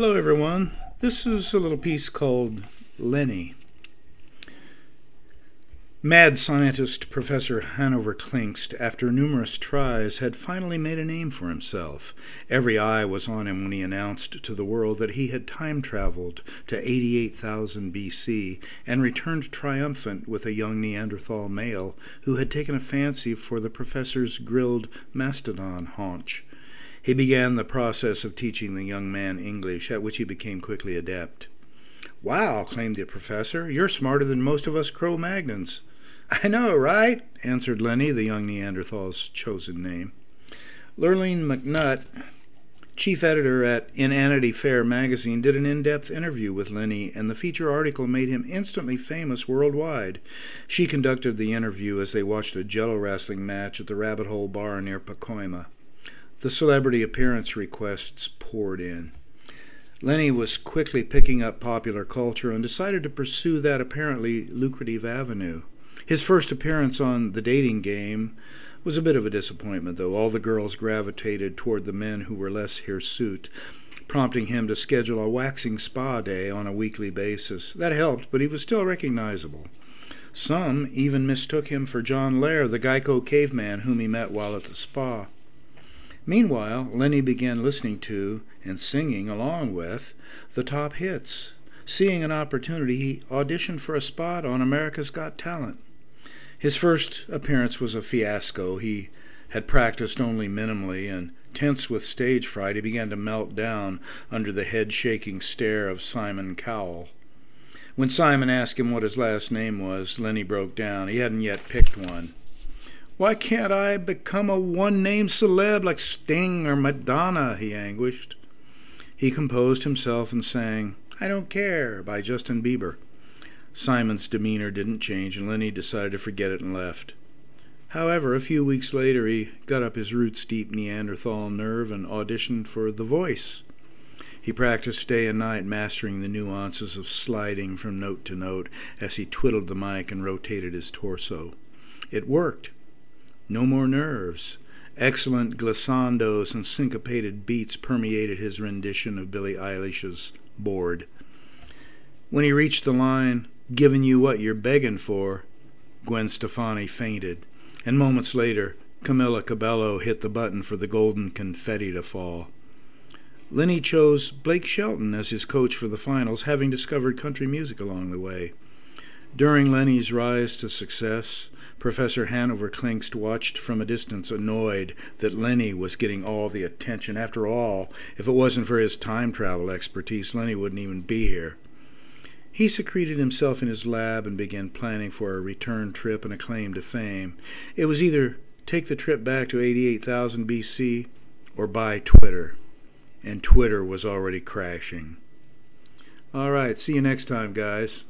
Hello, everyone. This is a little piece called Lenny. Mad scientist Professor Hanover Klinkst, after numerous tries, had finally made a name for himself. Every eye was on him when he announced to the world that he had time traveled to 88,000 BC and returned triumphant with a young Neanderthal male who had taken a fancy for the professor's grilled mastodon haunch. He began the process of teaching the young man English, at which he became quickly adept. Wow, claimed the professor, you're smarter than most of us Cro Magnons. I know, right? answered Lenny, the young Neanderthal's chosen name. Lurleen McNutt, chief editor at Inanity Fair magazine, did an in depth interview with Lenny, and the feature article made him instantly famous worldwide. She conducted the interview as they watched a jello wrestling match at the Rabbit Hole Bar near Pacoima. The celebrity appearance requests poured in. Lenny was quickly picking up popular culture and decided to pursue that apparently lucrative avenue. His first appearance on The Dating Game was a bit of a disappointment, though. All the girls gravitated toward the men who were less hirsute, prompting him to schedule a waxing spa day on a weekly basis. That helped, but he was still recognizable. Some even mistook him for John Lehr, the Geico caveman whom he met while at the spa. Meanwhile, Lenny began listening to and singing along with the top hits. Seeing an opportunity, he auditioned for a spot on America's Got Talent. His first appearance was a fiasco. He had practiced only minimally, and tense with stage fright, he began to melt down under the head shaking stare of Simon Cowell. When Simon asked him what his last name was, Lenny broke down. He hadn't yet picked one. Why can't I become a one name celeb like Sting or Madonna? he anguished. He composed himself and sang I Don't Care by Justin Bieber. Simon's demeanor didn't change, and Lenny decided to forget it and left. However, a few weeks later, he got up his roots deep Neanderthal nerve and auditioned for The Voice. He practiced day and night, mastering the nuances of sliding from note to note as he twiddled the mic and rotated his torso. It worked. No more nerves. Excellent glissandos and syncopated beats permeated his rendition of Billie Eilish's Bored. When he reached the line, giving you what you're begging for, Gwen Stefani fainted, and moments later, Camila Cabello hit the button for the golden confetti to fall. Lenny chose Blake Shelton as his coach for the finals, having discovered country music along the way. During Lenny's rise to success, Professor Hanover Klinkst watched from a distance, annoyed that Lenny was getting all the attention. After all, if it wasn't for his time travel expertise, Lenny wouldn't even be here. He secreted himself in his lab and began planning for a return trip and a claim to fame. It was either take the trip back to 88,000 BC or buy Twitter. And Twitter was already crashing. All right, see you next time, guys.